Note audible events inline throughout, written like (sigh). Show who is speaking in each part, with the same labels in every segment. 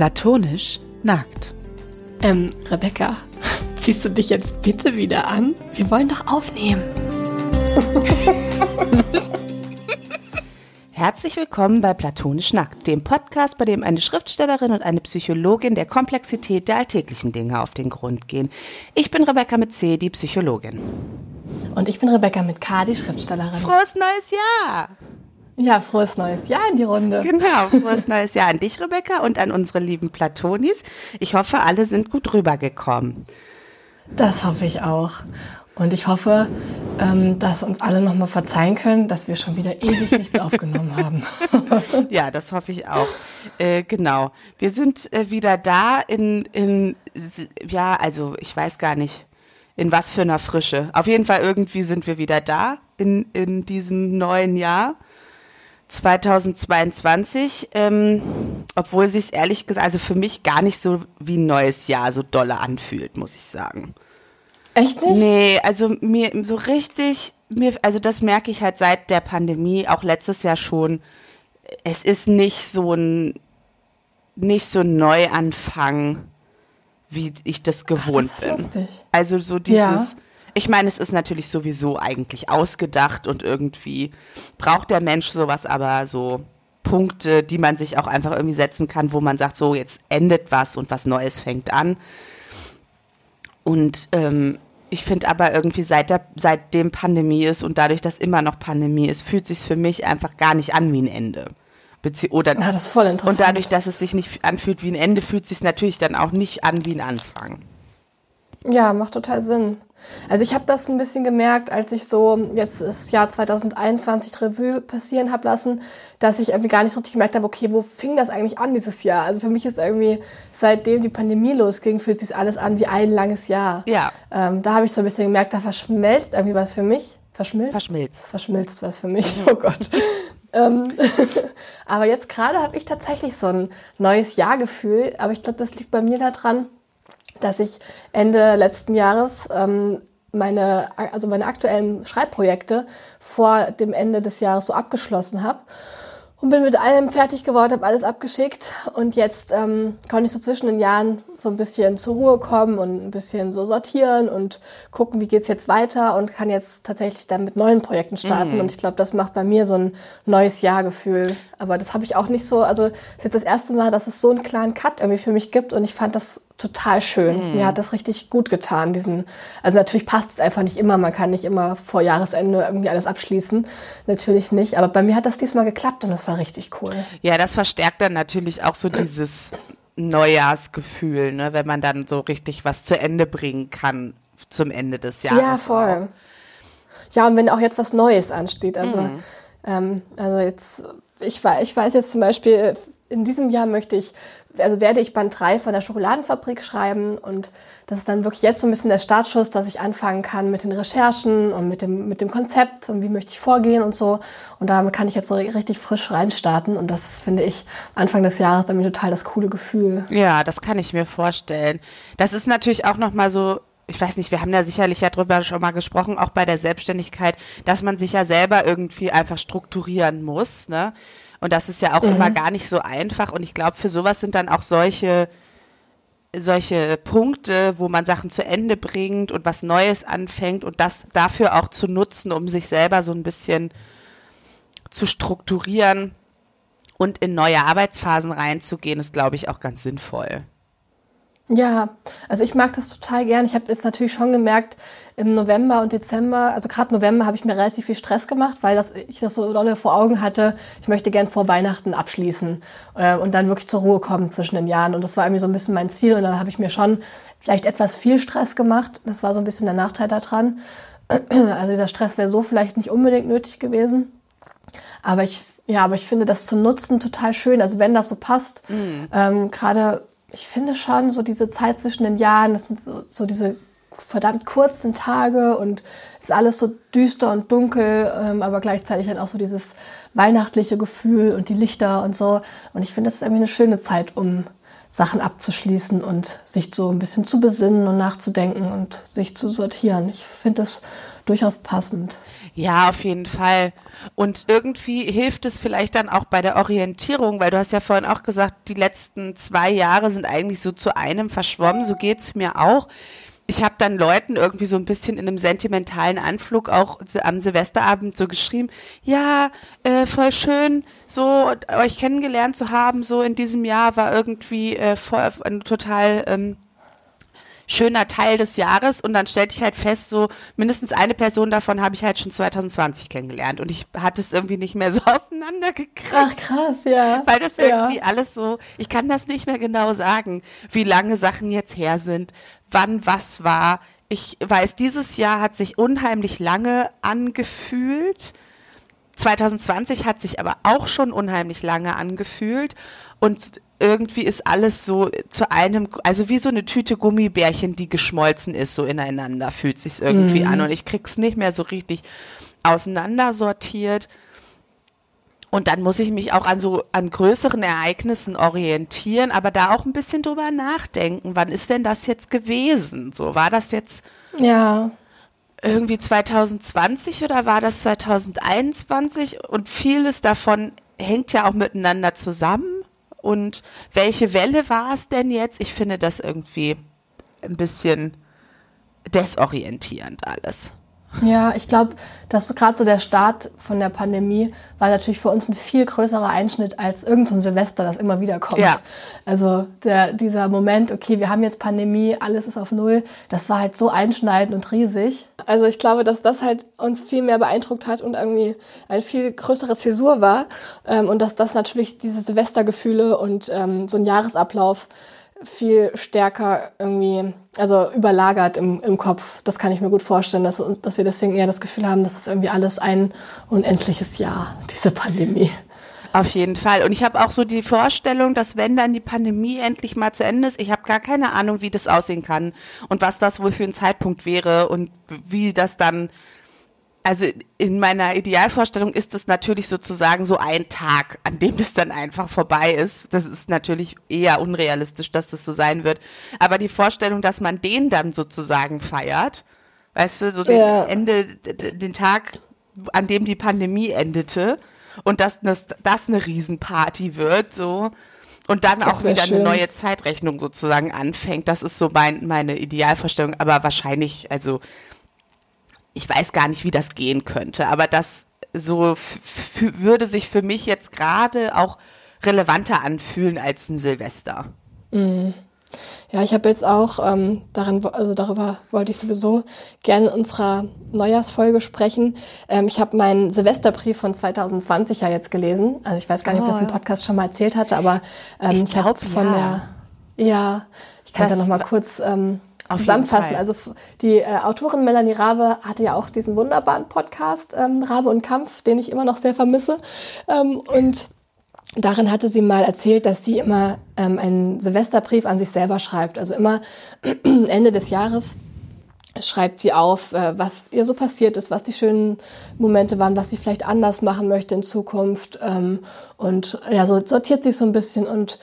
Speaker 1: Platonisch nackt.
Speaker 2: Ähm, Rebecca, (laughs) ziehst du dich jetzt bitte wieder an? Wir wollen doch aufnehmen. (laughs)
Speaker 1: Herzlich willkommen bei Platonisch Nackt, dem Podcast, bei dem eine Schriftstellerin und eine Psychologin der Komplexität der alltäglichen Dinge auf den Grund gehen. Ich bin Rebecca mit C, die Psychologin.
Speaker 2: Und ich bin Rebecca mit K, die Schriftstellerin.
Speaker 1: Frohes neues Jahr!
Speaker 2: Ja, frohes neues Jahr in die Runde.
Speaker 1: Genau, (laughs) frohes neues Jahr an dich, Rebecca, und an unsere lieben Platonis. Ich hoffe, alle sind gut rübergekommen.
Speaker 2: Das hoffe ich auch. Und ich hoffe, ähm, dass uns alle nochmal verzeihen können, dass wir schon wieder ewig nichts (laughs) aufgenommen haben. (laughs)
Speaker 1: ja, das hoffe ich auch. Äh, genau. Wir sind äh, wieder da in, in, ja, also ich weiß gar nicht, in was für einer Frische. Auf jeden Fall irgendwie sind wir wieder da in, in diesem neuen Jahr. 2022, ähm, obwohl sich ehrlich gesagt, also für mich gar nicht so wie ein neues Jahr so dolle anfühlt, muss ich sagen.
Speaker 2: Echt nicht?
Speaker 1: Nee, also mir so richtig, mir, also das merke ich halt seit der Pandemie, auch letztes Jahr schon. Es ist nicht so ein, nicht so ein Neuanfang, wie ich das gewohnt
Speaker 2: Ach, das ist
Speaker 1: bin.
Speaker 2: lustig.
Speaker 1: Also so dieses,
Speaker 2: Ja.
Speaker 1: Ich meine, es ist natürlich sowieso eigentlich ausgedacht und irgendwie braucht der Mensch sowas, aber so Punkte, die man sich auch einfach irgendwie setzen kann, wo man sagt, so jetzt endet was und was Neues fängt an. Und ähm, ich finde aber irgendwie seit der, seitdem Pandemie ist und dadurch, dass immer noch Pandemie ist, fühlt sich für mich einfach gar nicht an wie ein Ende. Bezieh oder
Speaker 2: Ja, das ist voll interessant.
Speaker 1: und dadurch, dass es sich nicht anfühlt wie ein Ende, fühlt es sich natürlich dann auch nicht an wie ein Anfang.
Speaker 2: Ja, macht total Sinn. Also ich habe das ein bisschen gemerkt, als ich so jetzt das Jahr 2021 Revue passieren habe lassen, dass ich irgendwie gar nicht so richtig gemerkt habe, okay, wo fing das eigentlich an dieses Jahr? Also für mich ist irgendwie, seitdem die Pandemie losging, fühlt sich alles an wie ein langes Jahr.
Speaker 1: Ja.
Speaker 2: Ähm, da habe ich so ein bisschen gemerkt, da verschmelzt irgendwie was für mich. Verschmilzt?
Speaker 1: Verschmilzt.
Speaker 2: Verschmilzt was für mich. (laughs) Oh Gott. ähm, (laughs) aber jetzt gerade habe ich tatsächlich so ein neues Jahrgefühl. Aber ich glaube, das liegt bei mir daran, dass ich Ende letzten Jahres ähm, meine, also meine aktuellen Schreibprojekte vor dem Ende des Jahres so abgeschlossen habe und bin mit allem fertig geworden, habe alles abgeschickt und jetzt ähm, konnte ich so zwischen den Jahren so ein bisschen zur Ruhe kommen und ein bisschen so sortieren und gucken, wie geht's jetzt weiter und kann jetzt tatsächlich dann mit neuen Projekten starten und ich glaube, das macht bei mir so ein neues Jahrgefühl. Aber das habe ich auch nicht so, also es ist jetzt das erste Mal, dass es so einen klaren Cut irgendwie für mich gibt und ich fand das total schön. Mir hat das richtig gut getan, diesen, also natürlich passt es einfach nicht immer, man kann nicht immer vor Jahresende irgendwie alles abschließen, natürlich nicht, aber bei mir hat das diesmal geklappt und das war richtig cool.
Speaker 1: Ja, das verstärkt dann natürlich auch so dieses Neujahrsgefühl, ne, wenn man dann so richtig was zu Ende bringen kann zum Ende des Jahres.
Speaker 2: Ja, voll. Ja, und wenn auch jetzt was Neues ansteht, also,
Speaker 1: Mhm.
Speaker 2: ähm, also jetzt, ich, ich weiß jetzt zum Beispiel, in diesem Jahr möchte ich, also werde ich Band 3 von der Schokoladenfabrik schreiben und das ist dann wirklich jetzt so ein bisschen der Startschuss, dass ich anfangen kann mit den Recherchen und mit dem, mit dem Konzept und wie möchte ich vorgehen und so. Und da kann ich jetzt so richtig frisch reinstarten und das finde ich, Anfang des Jahres dann total das coole Gefühl.
Speaker 1: Ja, das kann ich mir vorstellen. Das ist natürlich auch noch mal so, ich weiß nicht, wir haben ja sicherlich ja drüber schon mal gesprochen, auch bei der Selbstständigkeit, dass man sich ja selber irgendwie einfach strukturieren muss, ne? Und das ist ja auch immer gar nicht so einfach. Und ich glaube, für sowas sind dann auch solche solche Punkte, wo man Sachen zu Ende bringt und was Neues anfängt und das dafür auch zu nutzen, um sich selber so ein bisschen zu strukturieren und in neue Arbeitsphasen reinzugehen, ist, glaube ich, auch ganz sinnvoll.
Speaker 2: Ja, also ich mag das total gern. Ich habe jetzt natürlich schon gemerkt, im November und Dezember, also gerade November habe ich mir relativ viel Stress gemacht, weil das, ich das so dolle vor Augen hatte, ich möchte gern vor Weihnachten abschließen äh, und dann wirklich zur Ruhe kommen zwischen den Jahren. Und das war irgendwie so ein bisschen mein Ziel und da habe ich mir schon vielleicht etwas viel Stress gemacht. Das war so ein bisschen der Nachteil daran. (clears throat) Also dieser Stress wäre so vielleicht nicht unbedingt nötig gewesen. Aber ich, ja, aber ich finde das zu nutzen total schön. Also wenn das so passt, ähm, gerade, ich finde schon so diese Zeit zwischen den Jahren, das sind so, so diese verdammt kurzen Tage und es ist alles so düster und dunkel, ähm, aber gleichzeitig dann auch so dieses weihnachtliche Gefühl und die Lichter und so. Und ich finde, das ist irgendwie eine schöne Zeit, um Sachen abzuschließen und sich so ein bisschen zu besinnen und nachzudenken und sich zu sortieren. Ich finde das durchaus passend.
Speaker 1: Ja, auf jeden Fall. Und irgendwie hilft es vielleicht dann auch bei der Orientierung, weil du hast ja vorhin auch gesagt, die letzten zwei Jahre sind eigentlich so zu einem verschwommen. So geht's mir auch ich habe dann Leuten irgendwie so ein bisschen in einem sentimentalen Anflug auch am Silvesterabend so geschrieben, ja, äh, voll schön, so euch kennengelernt zu haben, so in diesem Jahr war irgendwie äh, voll, ein total ähm, schöner Teil des Jahres und dann stellte ich halt fest, so mindestens eine Person davon habe ich halt schon 2020 kennengelernt und ich hatte es irgendwie nicht mehr (laughs) so auseinandergekriegt.
Speaker 2: Ach krass, ja.
Speaker 1: Weil das irgendwie ja. alles so, ich kann das nicht mehr genau sagen, wie lange Sachen jetzt her sind, wann was war. Ich weiß, dieses Jahr hat sich unheimlich lange angefühlt. 2020 hat sich aber auch schon unheimlich lange angefühlt und irgendwie ist alles so zu einem, also wie so eine Tüte Gummibärchen, die geschmolzen ist, so ineinander fühlt sich's irgendwie mhm. an und ich krieg's nicht mehr so richtig auseinandersortiert. Und dann muss ich mich auch an so an größeren Ereignissen orientieren, aber da auch ein bisschen drüber nachdenken. Wann ist denn das jetzt gewesen? So war das jetzt
Speaker 2: ja
Speaker 1: irgendwie 2020 oder war das 2021? Und vieles davon hängt ja auch miteinander zusammen. Und welche Welle war es denn jetzt? Ich finde das irgendwie ein bisschen desorientierend alles.
Speaker 2: Ja, ich glaube, dass gerade so der Start von der Pandemie war natürlich für uns ein viel größerer Einschnitt als irgendein so Silvester, das immer wieder kommt. Ja. Also der, dieser Moment, okay, wir haben jetzt Pandemie, alles ist auf Null, das war halt so einschneidend und riesig. Also ich glaube, dass das halt uns viel mehr beeindruckt hat und irgendwie eine viel größere Zäsur war ähm, und dass das natürlich diese Silvestergefühle und ähm, so ein Jahresablauf viel stärker irgendwie, also überlagert im, im Kopf. Das kann ich mir gut vorstellen, dass, dass wir deswegen eher das Gefühl haben, dass das irgendwie alles ein unendliches Jahr, diese Pandemie.
Speaker 1: Auf jeden Fall. Und ich habe auch so die Vorstellung, dass wenn dann die Pandemie endlich mal zu Ende ist, ich habe gar keine Ahnung, wie das aussehen kann und was das wohl für ein Zeitpunkt wäre und wie das dann also in meiner Idealvorstellung ist es natürlich sozusagen so ein Tag, an dem das dann einfach vorbei ist. Das ist natürlich eher unrealistisch, dass das so sein wird. Aber die Vorstellung, dass man den dann sozusagen feiert, weißt du, so den ja. Ende, den Tag, an dem die Pandemie endete und dass das, das eine Riesenparty wird, so. Und dann auch wieder schön. eine neue Zeitrechnung sozusagen anfängt. Das ist so mein, meine Idealvorstellung. Aber wahrscheinlich, also ich weiß gar nicht, wie das gehen könnte, aber das so würde sich für mich jetzt gerade auch relevanter anfühlen als ein Silvester.
Speaker 2: Mhm. Ja, ich habe jetzt auch ähm, darin, also darüber wollte ich sowieso gerne in unserer Neujahrsfolge sprechen. Ähm, ich habe meinen Silvesterbrief von 2020 ja jetzt gelesen. Also ich weiß gar nicht, oh, ob das im Podcast schon mal erzählt hatte, aber ähm, ich, ich habe von ja. der, ja, ich kann das da noch mal kurz ähm, zusammenfassen. Also die äh, Autorin Melanie Rabe hatte ja auch diesen wunderbaren Podcast ähm, Rabe und Kampf, den ich immer noch sehr vermisse. Ähm, und darin hatte sie mal erzählt, dass sie immer ähm, einen Silvesterbrief an sich selber schreibt. Also immer (clears throat) Ende des Jahres schreibt sie auf, äh, was ihr so passiert ist, was die schönen Momente waren, was sie vielleicht anders machen möchte in Zukunft. Ähm, und ja, so sortiert sich so ein bisschen und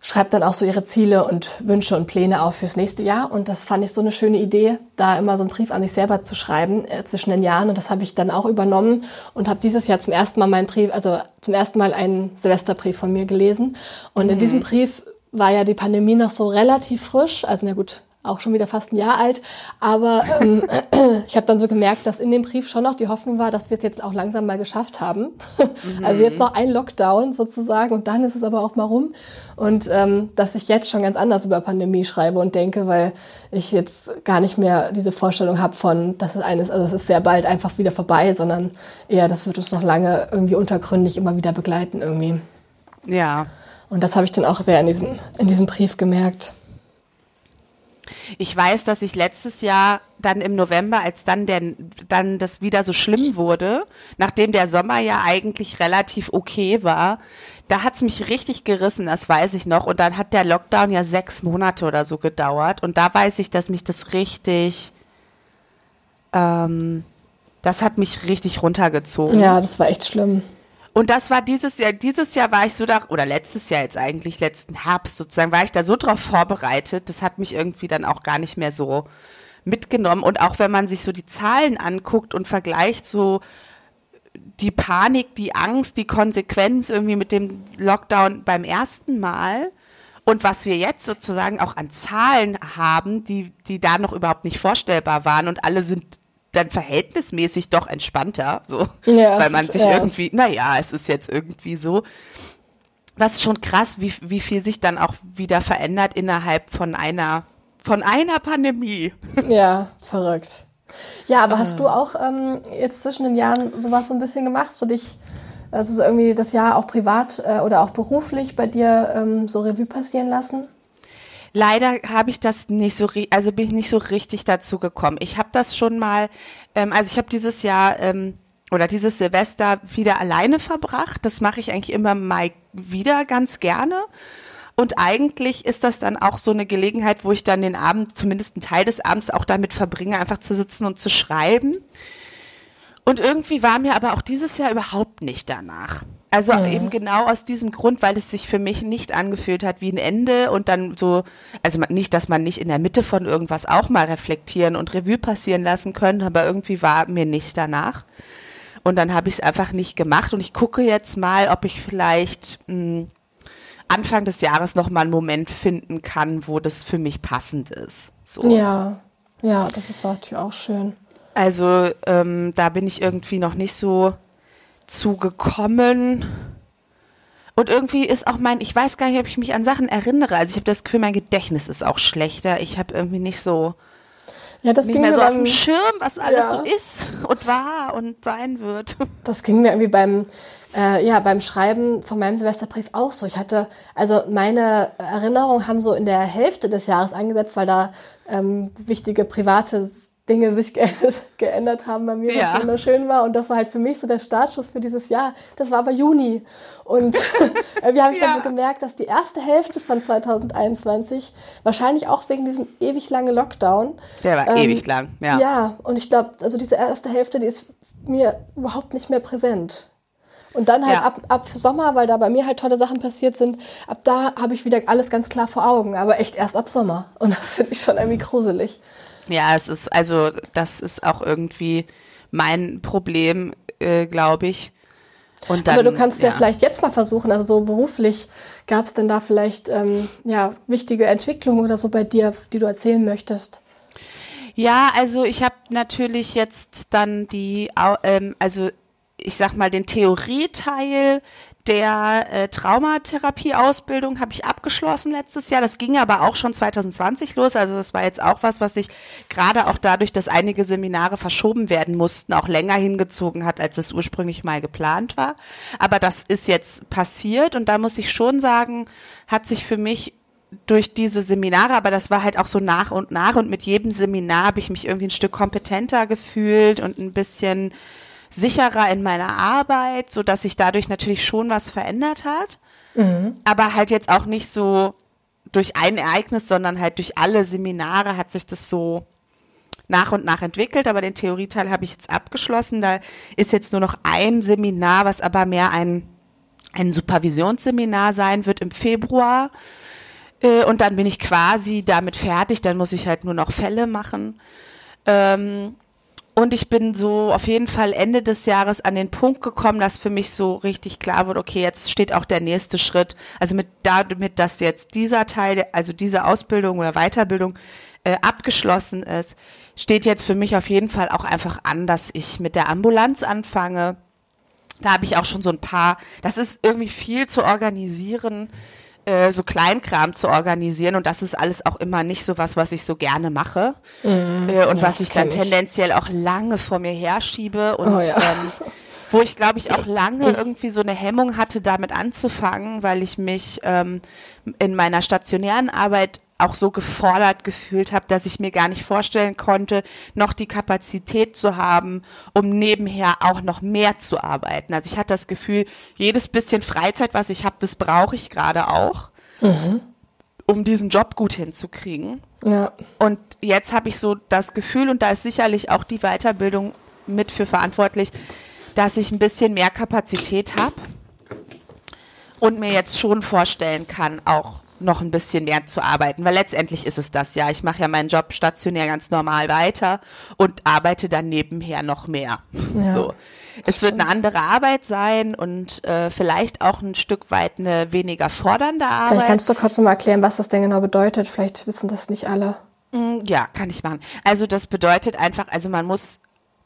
Speaker 2: schreibt dann auch so ihre Ziele und Wünsche und Pläne auf fürs nächste Jahr. Und das fand ich so eine schöne Idee, da immer so einen Brief an sich selber zu schreiben äh, zwischen den Jahren. Und das habe ich dann auch übernommen und habe dieses Jahr zum ersten Mal meinen Brief, also zum ersten Mal einen Silvesterbrief von mir gelesen. Und mhm. in diesem Brief war ja die Pandemie noch so relativ frisch. Also na gut, auch schon wieder fast ein Jahr alt. Aber ähm, (clears throat) ich habe dann so gemerkt, dass in dem Brief schon noch die Hoffnung war, dass wir es jetzt auch langsam mal geschafft haben. Mhm. Also jetzt noch ein Lockdown sozusagen und dann ist es aber auch mal rum. Und ähm, dass ich jetzt schon ganz anders über Pandemie schreibe und denke, weil ich jetzt gar nicht mehr diese Vorstellung habe von, dass es eines, also es ist sehr bald einfach wieder vorbei, sondern eher, das wird uns noch lange irgendwie untergründig immer wieder begleiten irgendwie.
Speaker 1: Ja.
Speaker 2: Und das habe ich dann auch sehr in diesem, in diesem Brief gemerkt.
Speaker 1: Ich weiß, dass ich letztes Jahr dann im November, als dann der, dann das wieder so schlimm wurde, nachdem der Sommer ja eigentlich relativ okay war, da hat's mich richtig gerissen, das weiß ich noch. Und dann hat der Lockdown ja sechs Monate oder so gedauert. Und da weiß ich, dass mich das richtig, ähm, das hat mich richtig runtergezogen.
Speaker 2: Ja, das war echt schlimm.
Speaker 1: Und das war dieses Jahr, dieses Jahr war ich so da, oder letztes Jahr jetzt eigentlich, letzten Herbst sozusagen, war ich da so drauf vorbereitet. Das hat mich irgendwie dann auch gar nicht mehr so mitgenommen. Und auch wenn man sich so die Zahlen anguckt und vergleicht, so die Panik, die Angst, die Konsequenz irgendwie mit dem Lockdown beim ersten Mal und was wir jetzt sozusagen auch an Zahlen haben, die, die da noch überhaupt nicht vorstellbar waren und alle sind dann verhältnismäßig doch entspannter, so, ja, weil man sich ja. irgendwie, naja, es ist jetzt irgendwie so. Was ist schon krass, wie, wie viel sich dann auch wieder verändert innerhalb von einer, von einer Pandemie. (laughs)
Speaker 2: Ja, verrückt. Ja, aber hast du ah. auch ähm, jetzt zwischen den Jahren sowas so ein bisschen gemacht, so dich, also irgendwie das Jahr auch privat äh, oder auch beruflich bei dir ähm, so Revue passieren lassen?
Speaker 1: Leider habe ich das nicht so, also bin ich nicht so richtig dazu gekommen. Ich habe das schon mal, ähm, also ich habe dieses Jahr ähm, oder dieses Silvester wieder alleine verbracht. Das mache ich eigentlich immer mal wieder ganz gerne. Und eigentlich ist das dann auch so eine Gelegenheit, wo ich dann den Abend, zumindest einen Teil des Abends auch damit verbringe, einfach zu sitzen und zu schreiben. Und irgendwie war mir aber auch dieses Jahr überhaupt nicht danach. Also mhm. eben genau aus diesem Grund, weil es sich für mich nicht angefühlt hat wie ein Ende und dann so, also nicht, dass man nicht in der Mitte von irgendwas auch mal reflektieren und Revue passieren lassen können, aber irgendwie war mir nicht danach. Und dann habe ich es einfach nicht gemacht und ich gucke jetzt mal, ob ich vielleicht mh, hm, Anfang des Jahres noch mal einen Moment finden kann, wo das für mich passend ist.
Speaker 2: So. Ja, ja, das ist natürlich auch schön.
Speaker 1: Also ähm, da bin ich irgendwie noch nicht so zugekommen. Und irgendwie ist auch mein, ich weiß gar nicht, ob ich mich an Sachen erinnere. Also ich habe das Gefühl, mein Gedächtnis ist auch schlechter. Ich habe irgendwie nicht so, ja, das nicht ging mehr so auf dem Schirm, was alles ja. so ist und war und sein wird. (laughs)
Speaker 2: Das ging mir irgendwie beim, äh, ja, beim Schreiben von meinem Silvesterbrief auch so. Ich hatte, also meine Erinnerungen haben so in der Hälfte des Jahres angesetzt, weil da ähm, wichtige private Dinge sich (laughs) geändert, geändert haben bei mir, ja. was wunderschön war. Und das war halt für mich so der Startschuss für dieses Jahr. Das war aber Juni. Und (laughs) wir haben ja. dann so gemerkt, dass die erste Hälfte von 2021, wahrscheinlich auch wegen diesem ewig langen Lockdown.
Speaker 1: Der war ähm, ewig lang, ja.
Speaker 2: Ja, und ich glaube, also diese erste Hälfte, die ist mir überhaupt nicht mehr präsent. Und dann halt ja. ab, ab Sommer, weil da bei mir halt tolle Sachen passiert sind, ab da habe ich wieder alles ganz klar vor Augen, aber echt erst ab Sommer. Und das finde ich schon irgendwie gruselig.
Speaker 1: Ja, es ist, also das ist auch irgendwie mein Problem, äh, glaube ich.
Speaker 2: Dann, Aber du kannst ja. ja. vielleicht jetzt mal versuchen, also so beruflich, gab es denn da vielleicht ähm, ja, wichtige Entwicklungen oder so bei dir, die du erzählen möchtest?
Speaker 1: Ja, also ich habe natürlich jetzt dann die, ähm, also ich sag mal, den Theorieteil der äh, Traumatherapie-Ausbildung habe ich abgeschlossen letztes Jahr. Das ging aber auch schon 2020 los. Also das war jetzt auch was, was sich gerade auch dadurch, dass einige Seminare verschoben werden mussten, auch länger hingezogen hat, als es ursprünglich mal geplant war. Aber das ist jetzt passiert und da muss ich schon sagen, hat sich für mich durch diese Seminare, aber das war halt auch so nach und nach und mit jedem Seminar habe ich mich irgendwie ein Stück kompetenter gefühlt und ein bisschen sicherer in meiner Arbeit, so dass sich dadurch natürlich schon was verändert hat. Mhm. Aber halt jetzt auch nicht so durch ein Ereignis, sondern halt durch alle Seminare hat sich das so nach und nach entwickelt, aber den Theorieteil habe ich jetzt abgeschlossen. Da ist jetzt nur noch ein Seminar, was aber mehr ein, ein Supervisionsseminar sein wird im Februar. Äh, und dann bin ich quasi damit fertig. Dann muss ich halt nur noch Fälle machen. Ähm, und ich bin so auf jeden Fall Ende des Jahres an den Punkt gekommen, dass für mich so richtig klar wurde, okay, jetzt steht auch der nächste Schritt. Also mit damit, dass jetzt dieser Teil, also diese Ausbildung oder Weiterbildung äh, abgeschlossen ist, steht jetzt für mich auf jeden Fall auch einfach an, dass ich mit der Ambulanz anfange. Da habe ich auch schon so ein paar, das ist irgendwie viel zu organisieren. Äh, so Kleinkram zu organisieren und das ist alles auch immer nicht so was, was ich so gerne mache mhm. äh, und ja, was ich dann ich. tendenziell auch lange vor mir herschiebe und oh, ja. ähm, wo ich glaube ich auch lange irgendwie so eine Hemmung hatte, damit anzufangen, weil ich mich ähm, in meiner stationären Arbeit auch so gefordert gefühlt habe, dass ich mir gar nicht vorstellen konnte, noch die Kapazität zu haben, um nebenher auch noch mehr zu arbeiten. Also ich hatte das Gefühl, jedes bisschen Freizeit, was ich habe, das brauche ich gerade auch, mhm. um diesen Job gut hinzukriegen. Ja. Und jetzt habe ich so das Gefühl, und da ist sicherlich auch die Weiterbildung mit für verantwortlich, dass ich ein bisschen mehr Kapazität habe und mir jetzt schon vorstellen kann, auch noch ein bisschen mehr zu arbeiten, weil letztendlich ist es das ja. Ich mache ja meinen Job stationär ganz normal weiter und arbeite dann nebenher noch mehr. Ja, so. Es wird eine andere Arbeit sein und äh, vielleicht auch ein Stück weit eine weniger fordernde Arbeit.
Speaker 2: Vielleicht kannst du kurz noch mal erklären, was das denn genau bedeutet. Vielleicht wissen das nicht alle.
Speaker 1: Mm, ja, kann ich machen. Also das bedeutet einfach, also man muss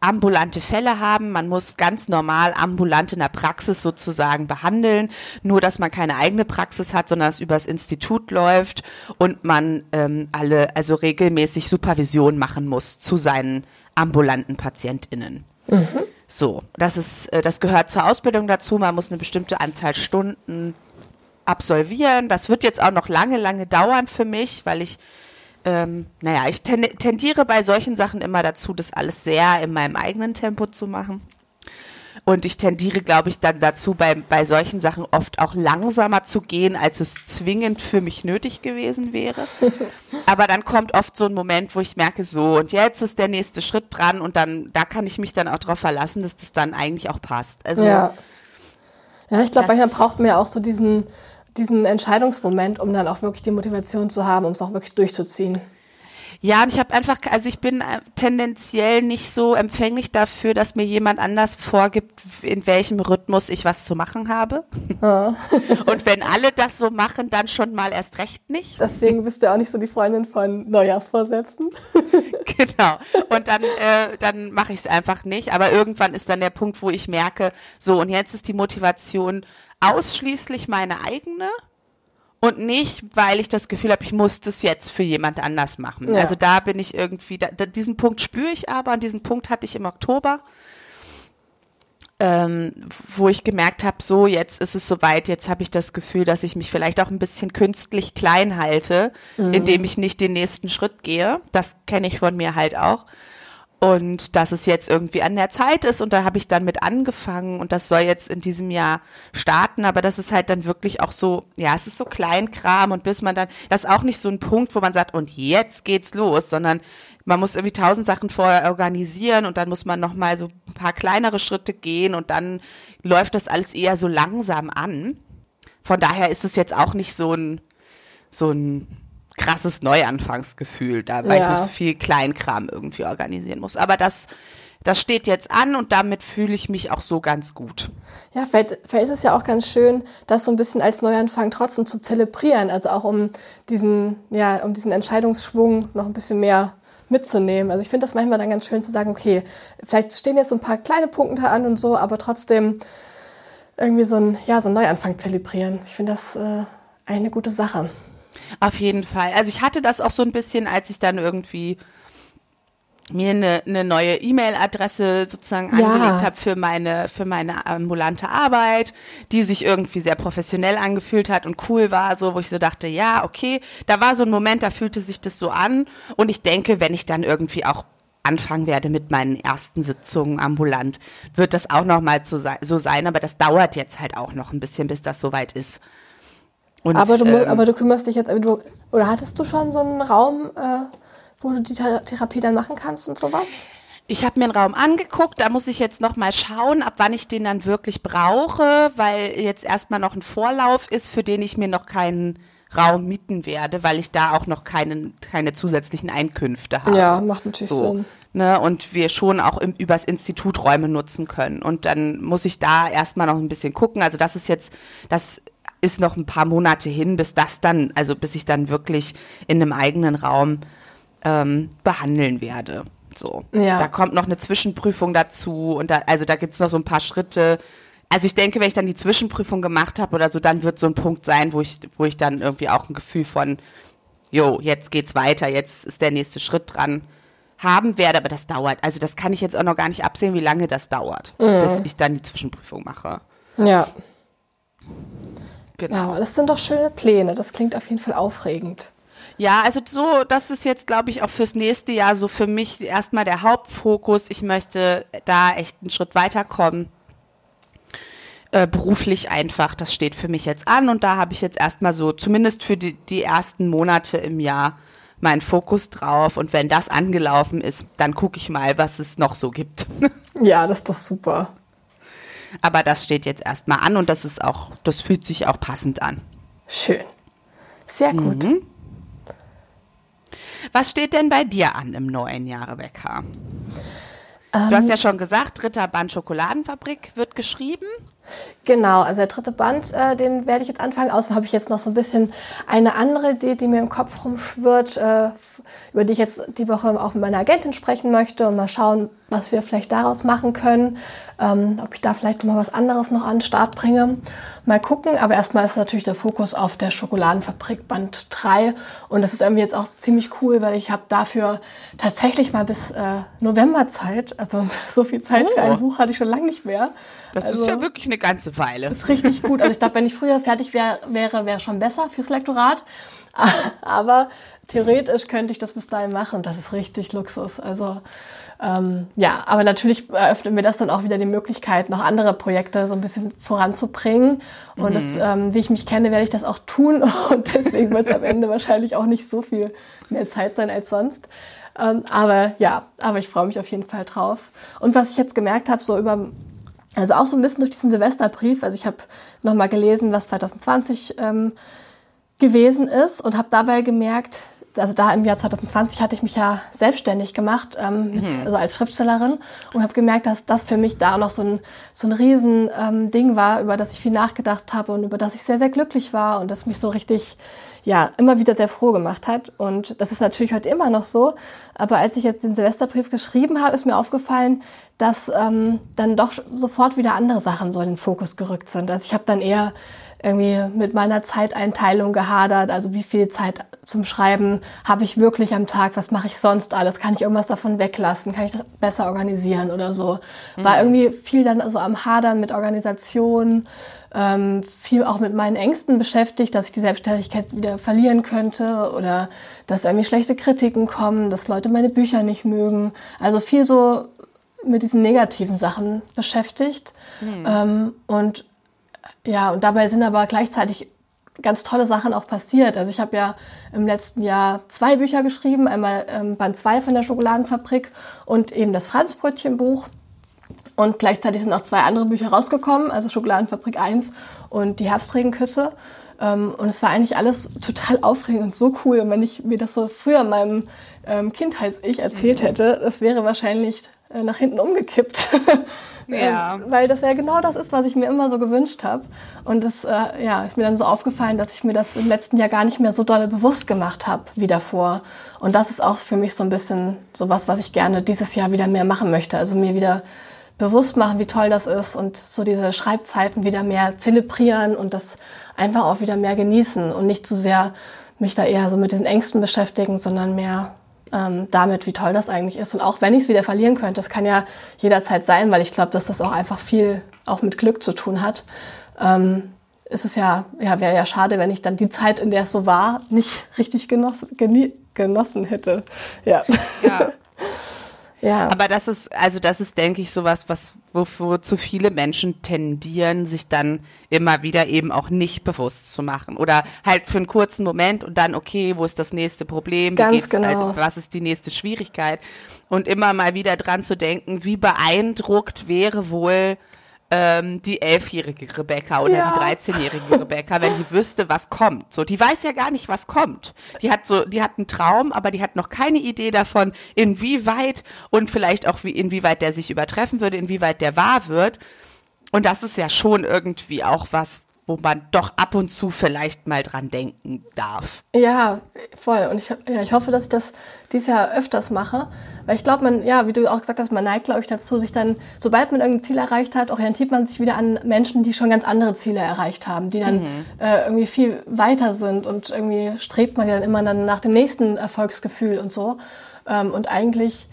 Speaker 1: ambulante Fälle haben. Man muss ganz normal ambulant in der Praxis sozusagen behandeln. Nur, dass man keine eigene Praxis hat, sondern es übers Institut läuft und man ähm, alle, also regelmäßig Supervision machen muss zu seinen ambulanten PatientInnen. Mhm. So, das ist, äh, das gehört zur Ausbildung dazu. Man muss eine bestimmte Anzahl Stunden absolvieren. Das wird jetzt auch noch lange, lange dauern für mich, weil ich ähm, naja, ich tendiere bei solchen Sachen immer dazu, das alles sehr in meinem eigenen Tempo zu machen. Und ich tendiere, glaube ich, dann dazu, bei, bei solchen Sachen oft auch langsamer zu gehen, als es zwingend für mich nötig gewesen wäre. (laughs) Aber dann kommt oft so ein Moment, wo ich merke, so, und jetzt ist der nächste Schritt dran und dann, da kann ich mich dann auch darauf verlassen, dass das dann eigentlich auch passt. Also,
Speaker 2: ja. Ja, ich glaube, manchmal braucht man ja auch so diesen, diesen Entscheidungsmoment, um dann auch wirklich die Motivation zu haben, um es auch wirklich durchzuziehen.
Speaker 1: Ja, und ich habe einfach, also ich bin äh, tendenziell nicht so empfänglich dafür, dass mir jemand anders vorgibt, in welchem Rhythmus ich was zu machen habe. Ja. (laughs) und wenn alle das so machen, dann schon mal erst recht nicht.
Speaker 2: Deswegen bist du auch nicht so die Freundin von Neujahrsvorsätzen. (laughs)
Speaker 1: genau. Und dann, äh, dann mache ich es einfach nicht. Aber irgendwann ist dann der Punkt, wo ich merke, so und jetzt ist die Motivation ausschließlich meine eigene und nicht, weil ich das Gefühl habe, ich muss das jetzt für jemand anders machen. Ja. Also da bin ich irgendwie, da, diesen Punkt spüre ich aber, und diesen Punkt hatte ich im Oktober, ähm, wo ich gemerkt habe, so jetzt ist es soweit, jetzt habe ich das Gefühl, dass ich mich vielleicht auch ein bisschen künstlich klein halte, mhm. indem ich nicht den nächsten Schritt gehe. Das kenne ich von mir halt auch und dass es jetzt irgendwie an der Zeit ist. Und da habe ich dann mit angefangen. Und das soll jetzt in diesem Jahr starten, aber das ist halt dann wirklich auch so, ja, es ist so Kleinkram. Und bis man dann, das ist auch nicht so ein Punkt, wo man sagt, und jetzt geht's los, sondern man muss irgendwie tausend Sachen vorher organisieren. Und dann muss man nochmal so ein paar kleinere Schritte gehen. Und dann läuft das alles eher so langsam an. Von daher ist es jetzt auch nicht so ein, so ein krasses Neuanfangsgefühl, da, weil ja. ich noch so viel Kleinkram irgendwie organisieren muss. Aber das, das steht jetzt an und damit fühle ich mich auch so ganz gut.
Speaker 2: Ja, vielleicht, vielleicht ist es ja auch ganz schön, das so ein bisschen als Neuanfang trotzdem zu zelebrieren. Also auch um diesen, ja, um diesen Entscheidungsschwung noch ein bisschen mehr mitzunehmen. Also ich finde das manchmal dann ganz schön zu sagen, okay, vielleicht stehen jetzt so ein paar kleine Punkte an und so, aber trotzdem irgendwie so ein, ja, so ein Neuanfang zelebrieren. Ich finde das äh, eine gute Sache.
Speaker 1: Auf jeden Fall. Also ich hatte das auch so ein bisschen, als ich dann irgendwie mir eine, eine neue E-Mail-Adresse sozusagen ja. angelegt habe für meine für meine ambulante Arbeit, die sich irgendwie sehr professionell angefühlt hat und cool war, so wo ich so dachte, ja, okay, da war so ein Moment, da fühlte sich das so an und ich denke, wenn ich dann irgendwie auch anfangen werde mit meinen ersten Sitzungen ambulant, wird das auch noch mal so sein, aber das dauert jetzt halt auch noch ein bisschen, bis das soweit ist.
Speaker 2: Und, aber, du, ähm, aber du kümmerst dich jetzt, du, oder hattest du schon so einen Raum, äh, wo du die Therapie dann machen kannst und sowas?
Speaker 1: Ich habe mir einen Raum angeguckt, da muss ich jetzt noch mal schauen, ab wann ich den dann wirklich brauche, weil jetzt erstmal noch ein Vorlauf ist, für den ich mir noch keinen Raum mieten werde, weil ich da auch noch keinen, keine zusätzlichen Einkünfte habe.
Speaker 2: Ja, macht natürlich so, Sinn.
Speaker 1: Ne, und wir schon auch im, übers Institut Räume nutzen können. Und dann muss ich da erstmal noch ein bisschen gucken. Also das ist jetzt, das ist noch ein paar Monate hin, bis das dann, also bis ich dann wirklich in einem eigenen Raum ähm, behandeln werde. So. Ja. Da kommt noch eine Zwischenprüfung dazu und da, also da gibt es noch so ein paar Schritte. Also ich denke, wenn ich dann die Zwischenprüfung gemacht habe oder so, dann wird so ein Punkt sein, wo ich, wo ich dann irgendwie auch ein Gefühl von, jo, jetzt geht's weiter, jetzt ist der nächste Schritt dran haben werde, aber das dauert. Also das kann ich jetzt auch noch gar nicht absehen, wie lange das dauert, mhm. bis ich dann die Zwischenprüfung mache.
Speaker 2: Ja. Genau. Das sind doch schöne Pläne. Das klingt auf jeden Fall aufregend.
Speaker 1: Ja, also so, das ist jetzt, glaube ich, auch fürs nächste Jahr so für mich erstmal der Hauptfokus. Ich möchte da echt einen Schritt weiterkommen. Äh, beruflich einfach, das steht für mich jetzt an und da habe ich jetzt erstmal so, zumindest für die, die ersten Monate im Jahr, meinen Fokus drauf. Und wenn das angelaufen ist, dann gucke ich mal, was es noch so gibt. (laughs)
Speaker 2: Ja, das ist doch super.
Speaker 1: Aber das steht jetzt erstmal an und das ist auch, das fühlt sich auch passend an.
Speaker 2: Schön. Sehr gut. Mhm.
Speaker 1: Was steht denn bei dir an im neuen Jahr, Rebecca? Ähm, du hast ja schon gesagt, dritter Band Schokoladenfabrik wird geschrieben.
Speaker 2: Genau, also der dritte Band, äh, den werde ich jetzt anfangen. Außerdem habe ich jetzt noch so ein bisschen eine andere Idee, die mir im Kopf rumschwirrt, äh, über die ich jetzt die Woche auch mit meiner Agentin sprechen möchte und mal schauen, was wir vielleicht daraus machen können. Ähm, ob ich da vielleicht mal was anderes noch an den Start bringe. Mal gucken. Aber erstmal ist natürlich der Fokus auf der Schokoladenfabrik Band 3. Und das ist irgendwie jetzt auch ziemlich cool, weil ich habe dafür tatsächlich mal bis äh, November Zeit. Also (laughs) so viel Zeit oh. für ein oh. Buch hatte ich schon lange nicht mehr.
Speaker 1: Das
Speaker 2: also,
Speaker 1: ist ja wirklich eine ganze Weile.
Speaker 2: Das ist richtig gut. Also ich glaube, wenn ich früher fertig wär, wäre, wäre schon besser fürs Lektorat. (laughs) Aber theoretisch könnte ich das bis dahin machen. Das ist richtig Luxus. Also ähm, ja, aber natürlich eröffnet mir das dann auch wieder die Möglichkeit, noch andere Projekte so ein bisschen voranzubringen. Und mhm. das, ähm, wie ich mich kenne, werde ich das auch tun. (laughs) Und deswegen wird es am Ende wahrscheinlich auch nicht so viel mehr Zeit sein als sonst. Ähm, aber ja, aber ich freue mich auf jeden Fall drauf. Und was ich jetzt gemerkt habe, so über also auch so ein bisschen durch diesen Silvesterbrief. Also ich habe nochmal gelesen, was 2020 ähm, gewesen ist und habe dabei gemerkt, also da im Jahr 2020 hatte ich mich ja selbstständig gemacht, ähm, mit, mhm. also als Schriftstellerin und habe gemerkt, dass das für mich da auch noch so ein, so ein riesen ähm, Ding war, über das ich viel nachgedacht habe und über das ich sehr, sehr glücklich war und das mich so richtig, ja, immer wieder sehr froh gemacht hat. Und das ist natürlich heute immer noch so. Aber als ich jetzt den Silvesterbrief geschrieben habe, ist mir aufgefallen, dass ähm, dann doch sofort wieder andere Sachen so in den Fokus gerückt sind. Also ich habe dann eher irgendwie mit meiner Zeiteinteilung gehadert. Also wie viel Zeit zum Schreiben habe ich wirklich am Tag? Was mache ich sonst alles? Kann ich irgendwas davon weglassen? Kann ich das besser organisieren oder so? War mhm. irgendwie viel dann so am Hadern mit Organisation, ähm, viel auch mit meinen Ängsten beschäftigt, dass ich die Selbstständigkeit wieder verlieren könnte oder dass irgendwie schlechte Kritiken kommen, dass Leute meine Bücher nicht mögen. Also viel so mit diesen negativen Sachen beschäftigt. Mhm. Ähm, und ja, und dabei sind aber gleichzeitig ganz tolle Sachen auch passiert. Also ich habe ja im letzten Jahr zwei Bücher geschrieben, einmal ähm, Band 2 von der Schokoladenfabrik und eben das Franzbrötchenbuch. Und gleichzeitig sind auch zwei andere Bücher rausgekommen, also Schokoladenfabrik 1 und die Herbstregenküsse. Ähm, und es war eigentlich alles total aufregend und so cool. Und wenn ich mir das so früher meinem ähm, Kindheits-Ich erzählt hätte, das wäre wahrscheinlich äh, nach hinten umgekippt. (laughs) Ja. Weil das ja genau das ist, was ich mir immer so gewünscht habe. Und es äh, ja, ist mir dann so aufgefallen, dass ich mir das im letzten Jahr gar nicht mehr so dolle bewusst gemacht habe wie davor. Und das ist auch für mich so ein bisschen so was, was ich gerne dieses Jahr wieder mehr machen möchte. Also mir wieder bewusst machen, wie toll das ist und so diese Schreibzeiten wieder mehr zelebrieren und das einfach auch wieder mehr genießen und nicht zu sehr mich da eher so mit diesen Ängsten beschäftigen, sondern mehr ähm, damit, wie toll das eigentlich ist. Und auch wenn ich es wieder verlieren könnte, das kann ja jederzeit sein, weil ich glaube, dass das auch einfach viel auch mit Glück zu tun hat. Ähm, ist es ja, ja, wäre ja schade, wenn ich dann die Zeit, in der es so war, nicht (laughs) richtig genossen, genossen hätte. Ja.
Speaker 1: ja. Ja. Aber das ist, also das ist, denke ich, sowas, was, wozu viele Menschen tendieren, sich dann immer wieder eben auch nicht bewusst zu machen. Oder halt für einen kurzen Moment und dann, okay, wo ist das nächste Problem?
Speaker 2: Ganz halt, genau.
Speaker 1: Halt, was ist die nächste Schwierigkeit? Und immer mal wieder dran zu denken, wie beeindruckt wäre wohl ähm, die elfjährige Rebecca oder ja. die 13-jährige Rebecca, wenn die wüsste, was kommt. So, die weiß ja gar nicht, was kommt. Die hat so, die hat einen Traum, aber die hat noch keine Idee davon, inwieweit und vielleicht auch wie, inwieweit der sich übertreffen würde, inwieweit der wahr wird. Und das ist ja schon irgendwie auch was, wo man doch ab und zu vielleicht mal dran denken darf.
Speaker 2: Ja, voll. Und ich, ja, ich hoffe, dass ich das dieses Jahr öfters mache. Weil ich glaube, man, ja, wie du auch gesagt hast, man neigt, glaube ich, dazu, sich dann, sobald man irgendein Ziel erreicht hat, orientiert man sich wieder an Menschen, die schon ganz andere Ziele erreicht haben, die dann mhm. äh, irgendwie viel weiter sind und irgendwie strebt man ja dann immer dann nach dem nächsten Erfolgsgefühl und so. Ähm, und eigentlich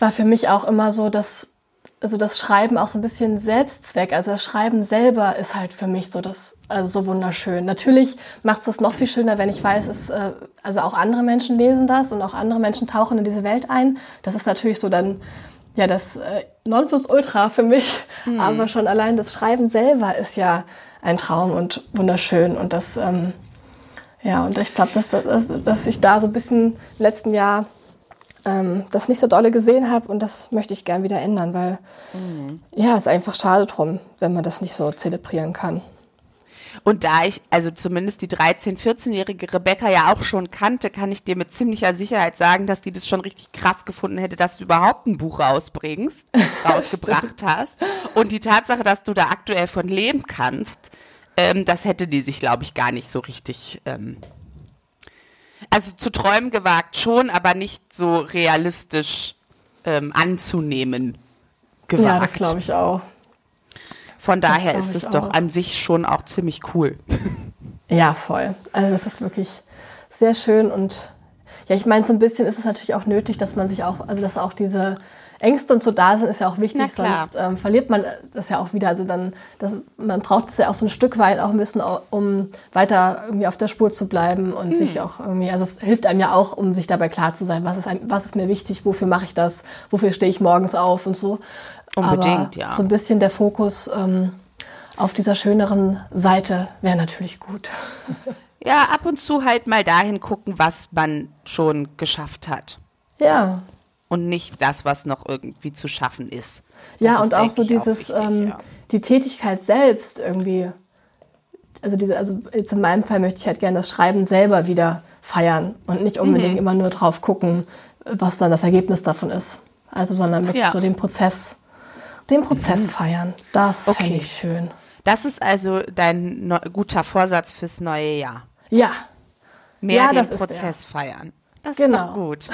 Speaker 2: war für mich auch immer so, dass also das Schreiben auch so ein bisschen Selbstzweck. Also das Schreiben selber ist halt für mich so das, also so wunderschön. Natürlich macht es das noch viel schöner, wenn ich weiß, es, äh, also auch andere Menschen lesen das und auch andere Menschen tauchen in diese Welt ein. Das ist natürlich so dann, ja, das äh, Nonplusultra für mich. Mhm. Aber schon allein das Schreiben selber ist ja ein Traum und wunderschön. Und das, ähm, ja, und ich glaube, dass, dass, dass ich da so ein bisschen im letzten Jahr ähm, das nicht so dolle gesehen habe und das möchte ich gern wieder ändern, weil mhm. ja, es ist einfach schade drum, wenn man das nicht so zelebrieren kann.
Speaker 1: Und da ich also zumindest die 13-, 14-jährige Rebecca ja auch schon kannte, kann ich dir mit ziemlicher Sicherheit sagen, dass die das schon richtig krass gefunden hätte, dass du überhaupt ein Buch rausbringst, (laughs) rausgebracht hast. Und die Tatsache, dass du da aktuell von leben kannst, ähm, das hätte die sich, glaube ich, gar nicht so richtig. Ähm, also zu träumen gewagt schon, aber nicht so realistisch ähm, anzunehmen gewagt. Ja,
Speaker 2: das glaube ich auch.
Speaker 1: Von daher ist es doch an sich schon auch ziemlich cool.
Speaker 2: Ja, voll. Also das ist wirklich sehr schön und ja, ich meine, so ein bisschen ist es natürlich auch nötig, dass man sich auch, also dass auch diese Ängste und so da sind, ist ja auch wichtig, sonst ähm, verliert man das ja auch wieder. Also dann, das, man braucht es ja auch so ein Stück weit auch ein bisschen, um weiter irgendwie auf der Spur zu bleiben und hm. sich auch irgendwie, also es hilft einem ja auch, um sich dabei klar zu sein, was ist, ein, was ist mir wichtig, wofür mache ich das, wofür stehe ich morgens auf und so. Unbedingt, Aber ja. So ein bisschen der Fokus ähm, auf dieser schöneren Seite wäre natürlich gut.
Speaker 1: Ja, ab und zu halt mal dahin gucken, was man schon geschafft hat.
Speaker 2: Ja.
Speaker 1: Und nicht das, was noch irgendwie zu schaffen ist.
Speaker 2: Das ja, und auch so dieses, auch wichtig, ähm, ja. die Tätigkeit selbst irgendwie. Also diese, also jetzt in meinem Fall möchte ich halt gerne das Schreiben selber wieder feiern und nicht unbedingt mhm. immer nur drauf gucken, was dann das Ergebnis davon ist. Also, sondern wirklich ja. so den Prozess den Prozess mhm. feiern. Das okay. fände ich schön.
Speaker 1: Das ist also dein guter Vorsatz fürs neue Jahr.
Speaker 2: Ja.
Speaker 1: Mehr ja, den Prozess feiern. Das genau. ist doch gut.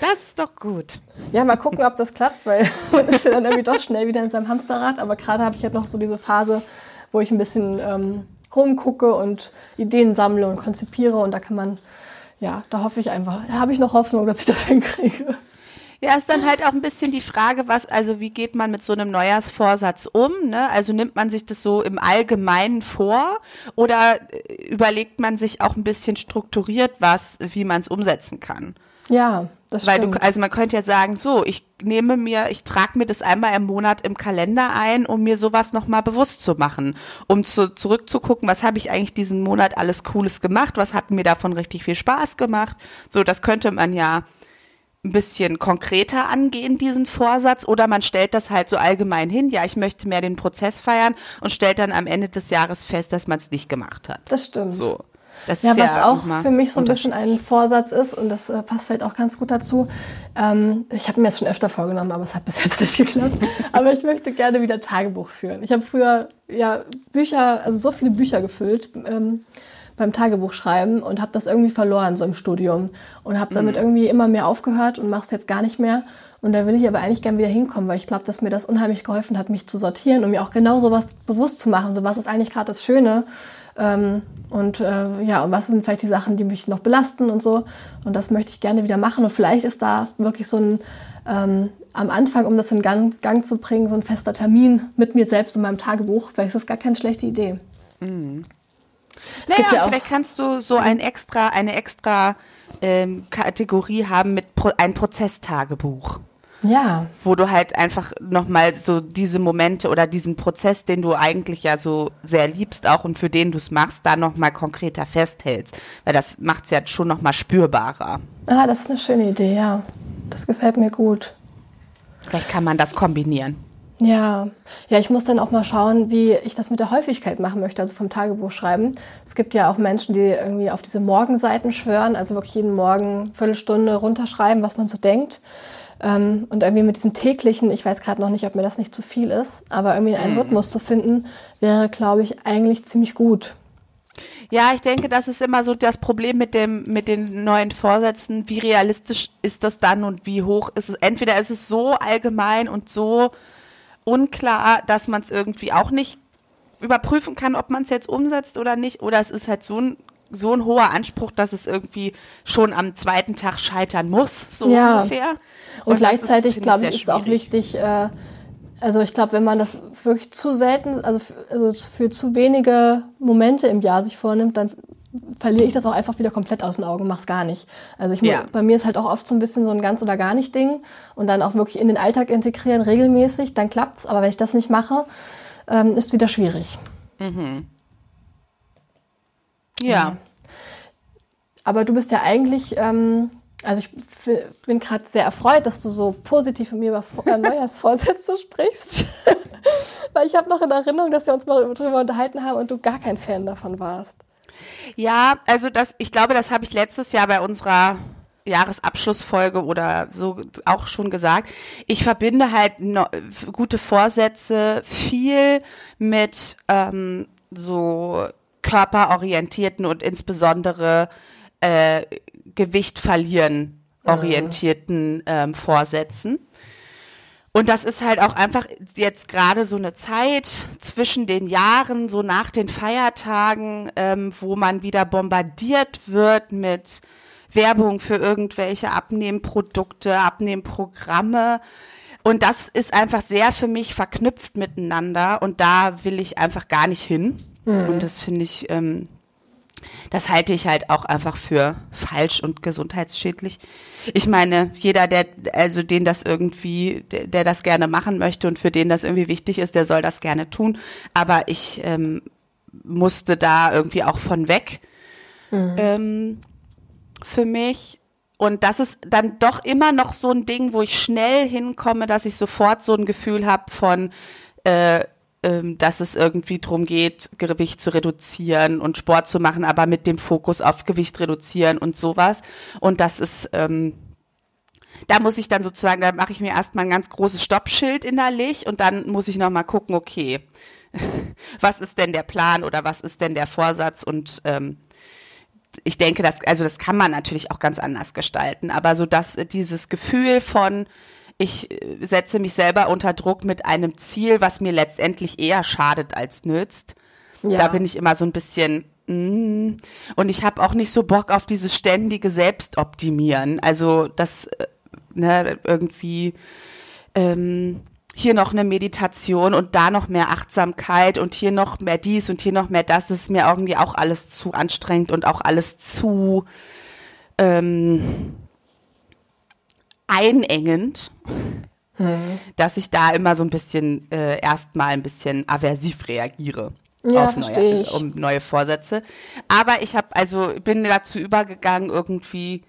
Speaker 1: Das ist doch gut.
Speaker 2: Ja, mal gucken, ob das klappt, weil (laughs) man ist ja dann irgendwie doch schnell wieder in seinem Hamsterrad. Aber gerade habe ich halt noch so diese Phase, wo ich ein bisschen ähm, rumgucke und Ideen sammle und konzipiere. Und da kann man, ja, da hoffe ich einfach, da habe ich noch Hoffnung, dass ich das (laughs) hinkriege.
Speaker 1: Ja, ist dann halt auch ein bisschen die Frage, was, also wie geht man mit so einem Neujahrsvorsatz um? Ne? Also nimmt man sich das so im Allgemeinen vor oder äh, überlegt man sich auch ein bisschen strukturiert was, wie man es umsetzen kann?
Speaker 2: Ja, das
Speaker 1: Weil
Speaker 2: stimmt.
Speaker 1: du, also man könnte ja sagen, so, ich nehme mir, ich trage mir das einmal im Monat im Kalender ein, um mir sowas nochmal bewusst zu machen, um zu, zurückzugucken, was habe ich eigentlich diesen Monat alles Cooles gemacht, was hat mir davon richtig viel Spaß gemacht. So, das könnte man ja ein bisschen konkreter angehen, diesen Vorsatz, oder man stellt das halt so allgemein hin, ja, ich möchte mehr den Prozess feiern und stellt dann am Ende des Jahres fest, dass man es nicht gemacht hat.
Speaker 2: Das stimmt.
Speaker 1: So.
Speaker 2: Das ja, was ja auch für mich so ein bisschen ein Vorsatz ist, und das äh, passt vielleicht auch ganz gut dazu. Ähm, ich habe mir das schon öfter vorgenommen, aber es hat bis jetzt nicht geklappt. (laughs) aber ich möchte gerne wieder Tagebuch führen. Ich habe früher ja Bücher, also so viele Bücher gefüllt. Ähm, beim Tagebuch schreiben und habe das irgendwie verloren so im Studium und habe damit mhm. irgendwie immer mehr aufgehört und mache es jetzt gar nicht mehr. Und da will ich aber eigentlich gerne wieder hinkommen, weil ich glaube, dass mir das unheimlich geholfen hat, mich zu sortieren und mir auch genau sowas bewusst zu machen. So was ist eigentlich gerade das Schöne ähm, und äh, ja, und was sind vielleicht die Sachen, die mich noch belasten und so. Und das möchte ich gerne wieder machen. Und vielleicht ist da wirklich so ein ähm, am Anfang, um das in Gang, Gang, zu bringen, so ein fester Termin mit mir selbst und meinem Tagebuch. Vielleicht ist das gar keine schlechte Idee.
Speaker 1: Mhm. Naja, ja vielleicht kannst du so ein extra, eine extra ähm, Kategorie haben mit Pro ein Prozesstagebuch.
Speaker 2: Ja.
Speaker 1: Wo du halt einfach nochmal so diese Momente oder diesen Prozess, den du eigentlich ja so sehr liebst auch und für den du es machst, da nochmal konkreter festhältst. Weil das macht es ja schon nochmal spürbarer.
Speaker 2: Ah, das ist eine schöne Idee, ja. Das gefällt mir gut.
Speaker 1: Vielleicht kann man das kombinieren.
Speaker 2: Ja, ja, ich muss dann auch mal schauen, wie ich das mit der Häufigkeit machen möchte, also vom Tagebuch schreiben. Es gibt ja auch Menschen, die irgendwie auf diese Morgenseiten schwören, also wirklich jeden Morgen Viertelstunde runterschreiben, was man so denkt. Ähm, und irgendwie mit diesem täglichen, ich weiß gerade noch nicht, ob mir das nicht zu viel ist, aber irgendwie einen mhm. Rhythmus zu finden, wäre, glaube ich, eigentlich ziemlich gut.
Speaker 1: Ja, ich denke, das ist immer so das Problem mit dem, mit den neuen Vorsätzen. Wie realistisch ist das dann und wie hoch ist es? Entweder ist es so allgemein und so unklar, dass man es irgendwie auch nicht überprüfen kann, ob man es jetzt umsetzt oder nicht. Oder es ist halt so ein, so ein hoher Anspruch, dass es irgendwie schon am zweiten Tag scheitern muss, so ja. ungefähr.
Speaker 2: Und, Und gleichzeitig, glaube ich, ist es auch wichtig, äh, also ich glaube, wenn man das wirklich zu selten, also für, also für zu wenige Momente im Jahr sich vornimmt, dann verliere ich das auch einfach wieder komplett aus den Augen, mach's gar nicht. Also ich ja. bei mir ist halt auch oft so ein bisschen so ein ganz oder gar nicht Ding und dann auch wirklich in den Alltag integrieren regelmäßig, dann klappt's. Aber wenn ich das nicht mache, ähm, ist wieder schwierig.
Speaker 1: Mhm.
Speaker 2: Ja. ja. Aber du bist ja eigentlich ähm, Also ich bin gerade sehr erfreut, dass du so positiv mit mir über äh, Neujahrsvorsätze (laughs) sprichst. (laughs) Weil ich habe noch in Erinnerung, dass wir uns mal darüber unterhalten haben und du gar kein Fan davon warst.
Speaker 1: Ja, also das, ich glaube, das habe ich letztes Jahr bei unserer Jahresabschlussfolge oder so auch schon gesagt. Ich verbinde halt no, gute Vorsätze viel mit ähm, so körperorientierten und insbesondere äh, Gewicht verlieren orientierten ähm, Vorsätzen. Und das ist halt auch einfach jetzt gerade so eine Zeit zwischen den Jahren, so nach den Feiertagen, ähm, wo man wieder bombardiert wird mit Werbung für irgendwelche Abnehmprodukte, Abnehmprogramme. Und das ist einfach sehr für mich verknüpft miteinander und da will ich einfach gar nicht hin. Mhm. Und das finde ich, ähm, das halte ich halt auch einfach für falsch und gesundheitsschädlich. Ich meine, jeder, der, also den das irgendwie, der, der das gerne machen möchte und für den das irgendwie wichtig ist, der soll das gerne tun. Aber ich ähm, musste da irgendwie auch von weg mhm. ähm, für mich. Und das ist dann doch immer noch so ein Ding, wo ich schnell hinkomme, dass ich sofort so ein Gefühl habe von, äh, dass es irgendwie darum geht, Gewicht zu reduzieren und Sport zu machen, aber mit dem Fokus auf Gewicht reduzieren und sowas. Und das ist, ähm, da muss ich dann sozusagen, da mache ich mir erstmal ein ganz großes Stoppschild innerlich und dann muss ich nochmal gucken, okay, (laughs) was ist denn der Plan oder was ist denn der Vorsatz und ähm, ich denke, das, also das kann man natürlich auch ganz anders gestalten, aber so dass dieses Gefühl von, ich äh, setze mich selber unter Druck mit einem Ziel, was mir letztendlich eher schadet als nützt. Ja. Da bin ich immer so ein bisschen mm, und ich habe auch nicht so Bock auf dieses ständige Selbstoptimieren. Also das äh, ne, irgendwie ähm, hier noch eine Meditation und da noch mehr Achtsamkeit und hier noch mehr dies und hier noch mehr das, ist mir irgendwie auch alles zu anstrengend und auch alles zu ähm, einengend, hm. dass ich da immer so ein bisschen äh, erstmal ein bisschen aversiv reagiere.
Speaker 2: Ja,
Speaker 1: auf neue, um neue Vorsätze. Aber ich habe also bin dazu übergegangen, irgendwie,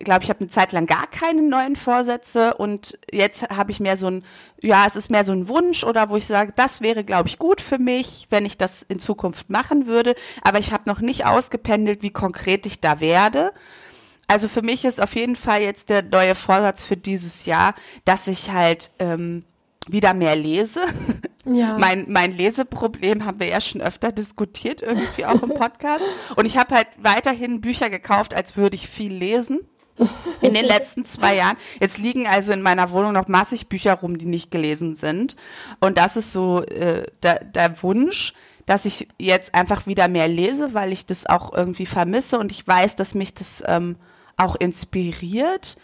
Speaker 1: glaube ich, habe eine Zeit lang gar keine neuen Vorsätze und jetzt habe ich mehr so ein, ja, es ist mehr so ein Wunsch oder wo ich sage, das wäre, glaube ich, gut für mich, wenn ich das in Zukunft machen würde. Aber ich habe noch nicht ausgependelt, wie konkret ich da werde. Also für mich ist auf jeden Fall jetzt der neue Vorsatz für dieses Jahr, dass ich halt ähm, wieder mehr lese. (laughs) Ja. Mein, mein Leseproblem haben wir ja schon öfter diskutiert, irgendwie auch im Podcast. Und ich habe halt weiterhin Bücher gekauft, als würde ich viel lesen. In den letzten zwei Jahren. Jetzt liegen also in meiner Wohnung noch massig Bücher rum, die nicht gelesen sind. Und das ist so äh, der, der Wunsch, dass ich jetzt einfach wieder mehr lese, weil ich das auch irgendwie vermisse und ich weiß, dass mich das ähm, auch inspiriert,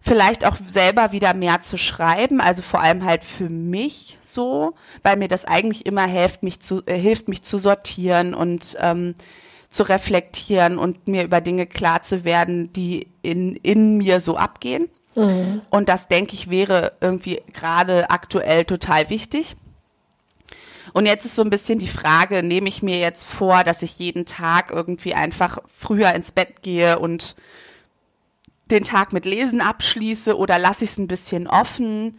Speaker 1: vielleicht auch selber wieder mehr zu schreiben, also vor allem halt für mich so, weil mir das eigentlich immer hilft, mich zu, äh, hilft, mich zu sortieren und ähm, zu reflektieren und mir über Dinge klar zu werden, die in, in mir so abgehen. Mhm. Und das, denke ich, wäre irgendwie gerade aktuell total wichtig. Und jetzt ist so ein bisschen die Frage, nehme ich mir jetzt vor, dass ich jeden Tag irgendwie einfach früher ins Bett gehe und den Tag mit Lesen abschließe oder lasse ich es ein bisschen offen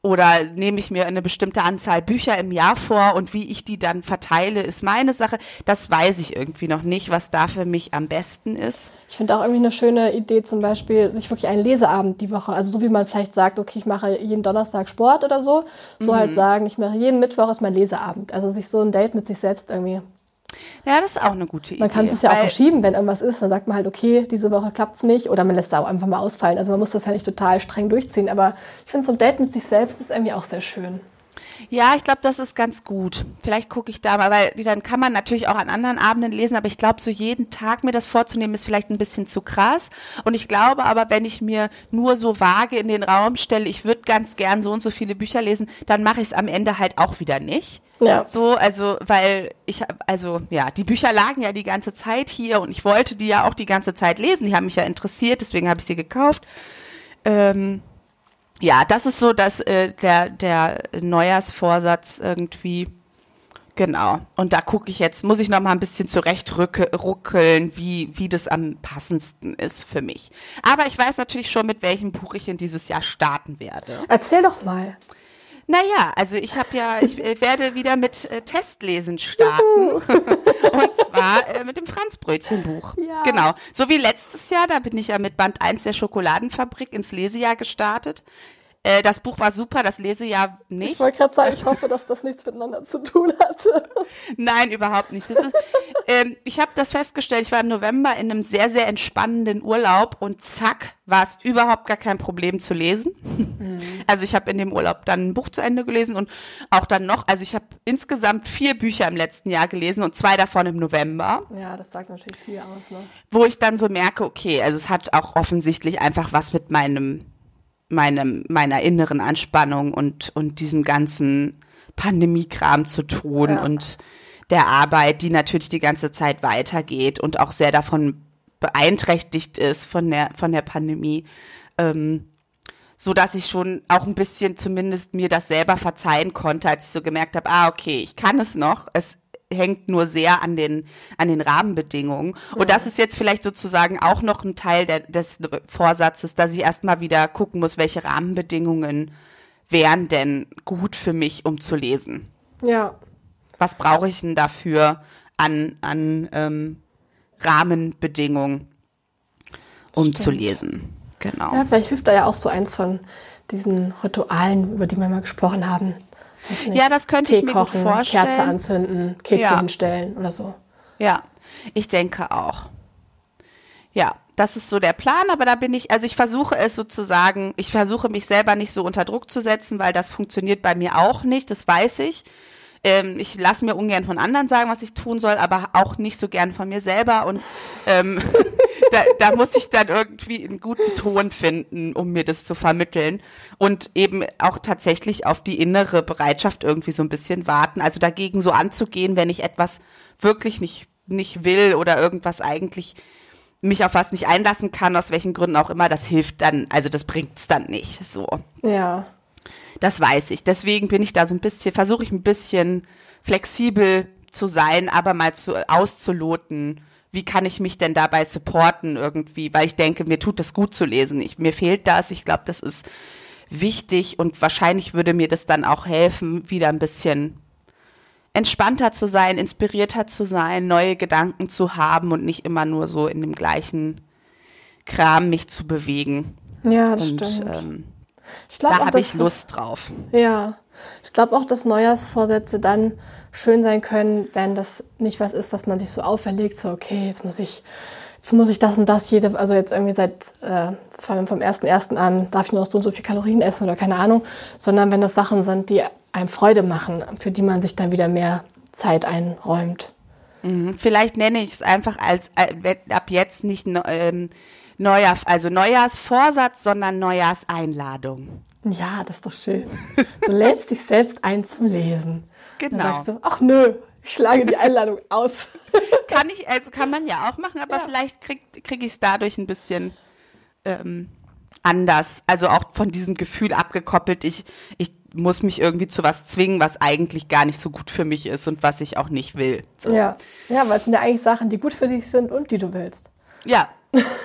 Speaker 1: oder nehme ich mir eine bestimmte Anzahl Bücher im Jahr vor und wie ich die dann verteile, ist meine Sache. Das weiß ich irgendwie noch nicht, was da für mich am besten ist.
Speaker 2: Ich finde auch irgendwie eine schöne Idee, zum Beispiel sich wirklich einen Leseabend die Woche, also so wie man vielleicht sagt, okay, ich mache jeden Donnerstag Sport oder so, so halt mhm. halt sagen, ich mache jeden Mittwoch ist mein Leseabend. Also sich so ein Date mit sich selbst irgendwie
Speaker 1: ja, das ist auch eine gute Idee.
Speaker 2: Man kann es ja auch verschieben, wenn irgendwas ist. Dann sagt man halt, okay, diese Woche klappt es nicht. Oder man lässt es auch einfach mal ausfallen. Also man muss das ja nicht total streng durchziehen. Aber ich finde, so ein Date mit sich selbst ist irgendwie auch sehr schön.
Speaker 1: Ja, ich glaube, das ist ganz gut. Vielleicht gucke ich da mal, weil dann kann man natürlich auch an anderen Abenden lesen, aber ich glaube, so jeden Tag mir das vorzunehmen, ist vielleicht ein bisschen zu krass. Und ich glaube aber, wenn ich mir nur so vage in den Raum stelle, ich würde ganz gern so und so viele Bücher lesen, dann mache ich es am Ende halt auch wieder nicht. Ja. So, also, weil ich, also, ja, die Bücher lagen ja die ganze Zeit hier und ich wollte die ja auch die ganze Zeit lesen. Die haben mich ja interessiert, deswegen habe ich sie gekauft. Ähm, ja, das ist so, dass äh, der, der Neujahrsvorsatz irgendwie Genau. Und da gucke ich jetzt, muss ich noch mal ein bisschen zurechtruckeln, wie, wie das am passendsten ist für mich. Aber ich weiß natürlich schon, mit welchem Buch ich in dieses Jahr starten werde.
Speaker 2: Erzähl doch mal.
Speaker 1: Naja, also ich habe ja, ich äh, werde wieder mit äh, Testlesen starten. (laughs) Und zwar äh, mit dem Franzbrötchenbuch.
Speaker 2: Ja.
Speaker 1: Genau. So wie letztes Jahr, da bin ich ja mit Band 1 der Schokoladenfabrik ins Lesejahr gestartet. Äh, das Buch war super, das Lesejahr nicht.
Speaker 2: Ich wollte gerade sagen, ich hoffe, dass das nichts miteinander zu tun hatte.
Speaker 1: Nein, überhaupt nicht. Ist, ähm, ich habe das festgestellt, ich war im November in einem sehr, sehr entspannenden Urlaub und zack, war es überhaupt gar kein Problem zu lesen. Also ich habe in dem Urlaub dann ein Buch zu Ende gelesen und auch dann noch, also ich habe insgesamt vier Bücher im letzten Jahr gelesen und zwei davon im November,
Speaker 2: Ja, das sagt natürlich viel aus, ne?
Speaker 1: wo ich dann so merke, okay, also es hat auch offensichtlich einfach was mit meinem, meinem, meiner inneren Anspannung und, und diesem ganzen Pandemiekram zu tun
Speaker 2: Ja.
Speaker 1: und der Arbeit, die natürlich die ganze Zeit weitergeht und auch sehr davon beeinträchtigt ist von der, von der Pandemie. Ähm, so dass ich schon auch ein bisschen zumindest mir das selber verzeihen konnte, als ich so gemerkt habe, ah, okay, ich kann es noch. Es hängt nur sehr an den, an den Rahmenbedingungen. Und das ist jetzt vielleicht sozusagen auch noch ein Teil der, des Vorsatzes, dass ich erstmal wieder gucken muss, welche Rahmenbedingungen wären denn gut für mich, um zu lesen.
Speaker 2: Ja.
Speaker 1: Was brauche ich denn dafür an, an ähm, Rahmenbedingungen, um zu
Speaker 2: Stimmt.
Speaker 1: lesen? Genau.
Speaker 2: Ja, vielleicht hilft da ja auch so eins von diesen Ritualen, über die wir mal gesprochen haben.
Speaker 1: Ja, das könnte
Speaker 2: Tee
Speaker 1: ich mir
Speaker 2: kochen,
Speaker 1: gut vorstellen.
Speaker 2: Kerze anzünden, Kekse
Speaker 1: Ja.
Speaker 2: hinstellen oder so.
Speaker 1: Ja, ich denke auch. Ja, das ist so der Plan, aber da bin ich, also ich versuche es sozusagen, ich versuche mich selber nicht so unter Druck zu setzen, weil das funktioniert bei mir auch nicht, das weiß ich. Ähm, ich lasse mir ungern von anderen sagen, was ich tun soll, aber auch nicht so gern von mir selber und ähm, (laughs) da, da muss ich dann irgendwie einen guten Ton finden, um mir das zu vermitteln und eben auch tatsächlich auf die innere Bereitschaft irgendwie so ein bisschen warten, also dagegen so anzugehen, wenn ich etwas wirklich nicht, nicht will oder irgendwas eigentlich mich auf was nicht einlassen kann, aus welchen Gründen auch immer, das hilft dann, also das bringt's dann nicht, so.
Speaker 2: Ja.
Speaker 1: Das weiß ich. Deswegen bin ich da so ein bisschen, versuche ich ein bisschen flexibel zu sein, aber mal zu, auszuloten, wie kann ich mich denn dabei supporten irgendwie, weil ich denke, mir tut das gut zu lesen. Ich, mir fehlt das. Ich glaube, das ist wichtig und wahrscheinlich würde mir das dann auch helfen, wieder ein bisschen entspannter zu sein, inspirierter zu sein, neue Gedanken zu haben und nicht immer nur so in dem gleichen Kram mich zu bewegen.
Speaker 2: Ja, das
Speaker 1: und
Speaker 2: stimmt.
Speaker 1: ähm,
Speaker 2: ich glaube
Speaker 1: da habe ich Lust drauf.
Speaker 2: Ja, ich glaube auch, dass Neujahrsvorsätze dann schön sein können, wenn das nicht was ist, was man sich so auferlegt, so okay, jetzt muss ich, jetzt muss ich das und das jede, also jetzt irgendwie seit äh, vom, vom 1.1. an darf ich nur noch so und so viel Kalorien essen oder keine Ahnung, sondern wenn das Sachen sind, die einem Freude machen, für die man sich dann wieder mehr Zeit einräumt.
Speaker 1: Vielleicht nenne ich es einfach als äh, ab jetzt nicht ähm, Neujahr, also Neujahrsvorsatz, sondern Neujahrseinladung.
Speaker 2: Ja, das ist doch schön. Du lädst dich selbst ein zum Lesen.
Speaker 1: Genau.
Speaker 2: Dann sagst du, ach nö, ich schlage die Einladung (laughs) aus.
Speaker 1: Kann ich, also kann man ja auch machen, aber
Speaker 2: Ja.
Speaker 1: vielleicht krieg, krieg ich es dadurch ein bisschen ähm, anders. Also auch von diesem Gefühl abgekoppelt, ich, ich muss mich irgendwie zu was zwingen, was eigentlich gar nicht so gut für mich ist und was ich auch nicht will. So.
Speaker 2: Ja, ja, weil es sind ja eigentlich Sachen, die gut für dich sind und die du willst.
Speaker 1: ja.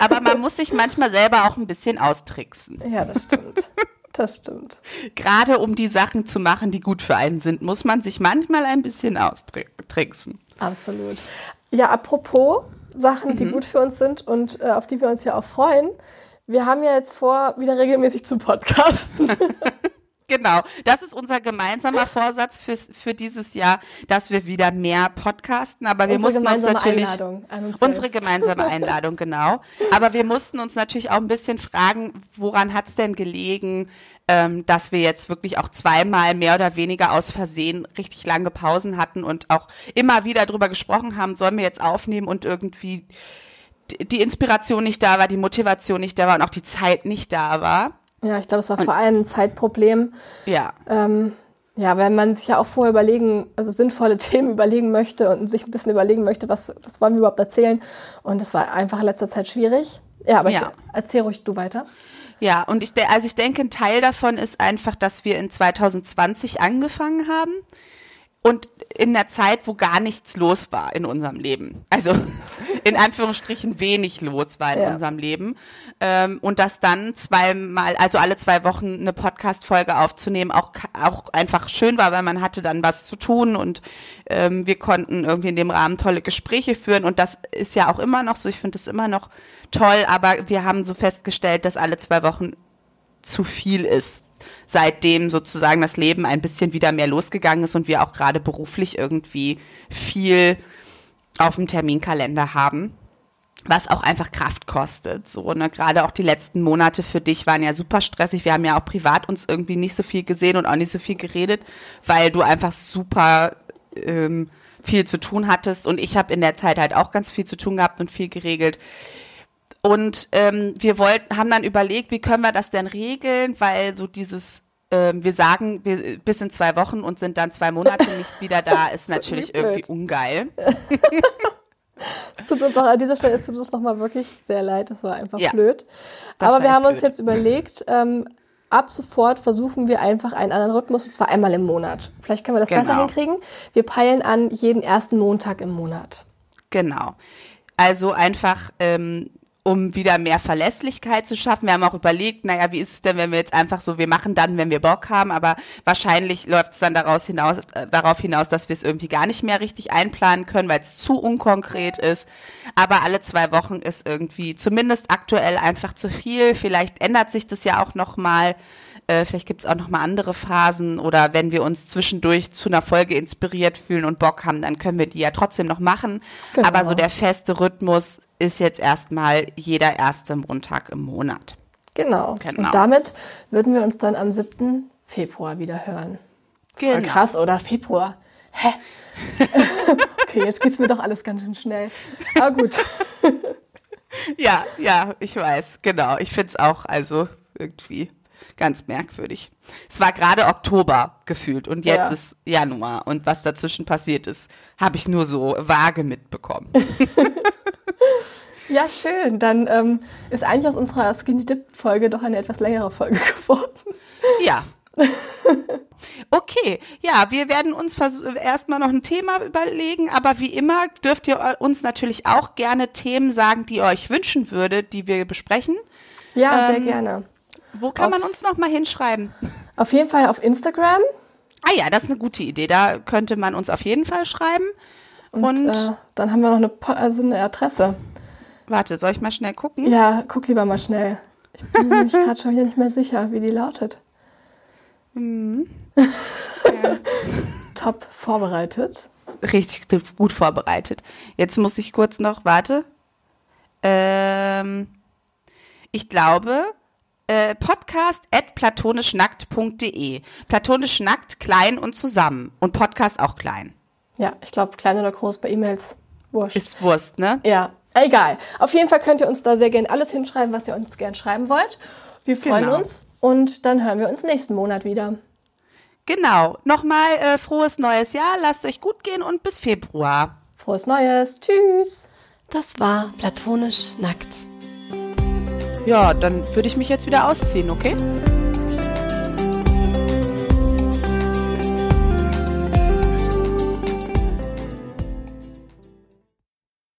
Speaker 1: Aber man muss sich manchmal selber auch ein bisschen austricksen.
Speaker 2: Ja, das stimmt. (laughs) Das stimmt.
Speaker 1: Gerade um die Sachen zu machen, die gut für einen sind, muss man sich manchmal ein bisschen austricksen.
Speaker 2: Absolut. Ja, apropos Sachen, die gut für uns sind und äh, auf die wir uns ja auch freuen. Wir haben ja jetzt vor, wieder regelmäßig zu podcasten. (laughs)
Speaker 1: Genau, das ist unser gemeinsamer Vorsatz für, für dieses Jahr, dass wir wieder mehr podcasten, aber wir
Speaker 2: Unsere
Speaker 1: mussten uns natürlich
Speaker 2: uns
Speaker 1: unsere gemeinsame (laughs) Einladung, genau. Aber wir mussten uns natürlich auch ein bisschen fragen, woran hat es denn gelegen, ähm, dass wir jetzt wirklich auch zweimal mehr oder weniger aus Versehen richtig lange Pausen hatten und auch immer wieder drüber gesprochen haben, sollen wir jetzt aufnehmen und irgendwie die Inspiration nicht da war, die Motivation nicht da war und auch die Zeit nicht da war.
Speaker 2: Ja, ich glaube, es war vor allem ein Zeitproblem.
Speaker 1: Ja.
Speaker 2: Ähm, ja, wenn man sich ja auch vorher überlegen, also sinnvolle (laughs) Themen überlegen möchte und sich ein bisschen überlegen möchte, was, was wollen wir überhaupt erzählen. Und das war einfach in letzter Zeit schwierig. Ja, aber
Speaker 1: Ja.
Speaker 2: ich erzähl ruhig du weiter.
Speaker 1: Ja, und ich, also ich denke, ein Teil davon ist einfach, dass wir in 2020 angefangen haben und in der Zeit, wo gar nichts los war in unserem Leben. Also in Anführungsstrichen wenig los war in ja. unserem Leben. Ähm, und das dann zweimal, also alle zwei Wochen eine Podcast-Folge aufzunehmen, auch, auch einfach schön war, weil man hatte dann was zu tun und ähm, wir konnten irgendwie in dem Rahmen tolle Gespräche führen. Und das ist ja auch immer noch so. Ich finde es immer noch toll, aber wir haben so festgestellt, dass alle zwei Wochen zu viel ist seitdem sozusagen das Leben ein bisschen wieder mehr losgegangen ist und wir auch gerade beruflich irgendwie viel auf dem Terminkalender haben was auch einfach Kraft kostet. So, ne, gerade auch die letzten Monate für dich waren ja super stressig. Wir haben ja auch privat uns irgendwie nicht so viel gesehen und auch nicht so viel geredet, weil du einfach super ähm, viel zu tun hattest und ich habe in der Zeit halt auch ganz viel zu tun gehabt und viel geregelt. Und ähm, wir wollten, haben dann überlegt, wie können wir das denn regeln, weil so dieses ähm, wir sagen wir, bis in zwei Wochen und sind dann zwei Monate nicht wieder da, (laughs) ist natürlich irgendwie ungeil. (laughs)
Speaker 2: Es tut uns auch an dieser Stelle, es tut uns nochmal wirklich sehr leid, das war einfach ja, blöd. Aber wir haben blöd. uns jetzt überlegt, ähm, ab sofort versuchen wir einfach einen anderen Rhythmus, und zwar einmal im Monat. Vielleicht können wir das genau. besser hinkriegen. Wir peilen an jeden ersten Montag im Monat.
Speaker 1: Genau. Also einfach ähm, um wieder mehr Verlässlichkeit zu schaffen. Wir haben auch überlegt, naja, wie ist es denn, wenn wir jetzt einfach so, wir machen dann, wenn wir Bock haben, aber wahrscheinlich läuft es dann daraus hinaus, äh, darauf hinaus, dass wir es irgendwie gar nicht mehr richtig einplanen können, weil es zu unkonkret ist. Aber alle zwei Wochen ist irgendwie zumindest aktuell einfach zu viel. Vielleicht ändert sich das ja auch noch mal. Äh, vielleicht gibt es auch noch mal andere Phasen oder wenn wir uns zwischendurch zu einer Folge inspiriert fühlen und Bock haben, dann können wir die ja trotzdem noch machen. Genau. Aber so der feste Rhythmus ist jetzt erstmal jeder erste Montag im Monat.
Speaker 2: Genau. genau. Und damit würden wir uns dann am 7. Februar wieder hören. Genau. Voll krass, oder? Februar. Hä? (laughs) okay, jetzt geht's mir doch alles ganz schön schnell. Aber gut. (laughs)
Speaker 1: ja, ja, ich weiß, genau. Ich finde es auch, also irgendwie ganz merkwürdig. Es war gerade Oktober gefühlt und jetzt ja. ist Januar und was dazwischen passiert ist, habe ich nur so vage mitbekommen. (laughs) (laughs)
Speaker 2: Ja, schön. Dann ähm, ist eigentlich aus unserer Skinny Dip Folge doch eine etwas längere Folge (laughs) geworden.
Speaker 1: Ja. Okay, ja, wir werden uns erstmal noch ein Thema überlegen, aber wie immer dürft ihr uns natürlich auch gerne Themen sagen, die ihr euch wünschen würdet, die wir besprechen.
Speaker 2: Ja, ähm, sehr gerne.
Speaker 1: Wo kann auf, man uns noch mal hinschreiben?
Speaker 2: Auf jeden Fall auf Instagram.
Speaker 1: Ah ja, das ist eine gute Idee. Da könnte man uns auf jeden Fall schreiben.
Speaker 2: Und, Und äh, dann haben wir noch eine, also eine Adresse.
Speaker 1: Warte, soll ich mal schnell gucken?
Speaker 2: Ja, guck lieber mal schnell. Ich bin mir gerade schon wieder nicht mehr sicher, wie die lautet. Mhm. (laughs) Ja. Top vorbereitet.
Speaker 1: Richtig gut vorbereitet. Jetzt muss ich kurz noch, warte. Ähm, ich glaube, äh, podcast at platonischnackt.de. Platonisch nackt, klein und zusammen. Und Podcast auch klein.
Speaker 2: Ja, ich glaube, klein oder groß bei E-Mails.
Speaker 1: Wurscht. Ist Wurst, ne?
Speaker 2: Ja, Egal. Auf jeden Fall könnt ihr uns da sehr gerne alles hinschreiben, was ihr uns gerne schreiben wollt. Wir freuen genau. uns und dann hören wir uns nächsten Monat wieder.
Speaker 1: Genau. Nochmal äh, frohes neues Jahr. Lasst euch gut gehen und bis Februar.
Speaker 2: Frohes Neues. Tschüss.
Speaker 3: Das war platonisch nackt.
Speaker 1: Ja, dann würde ich mich jetzt wieder ausziehen, okay?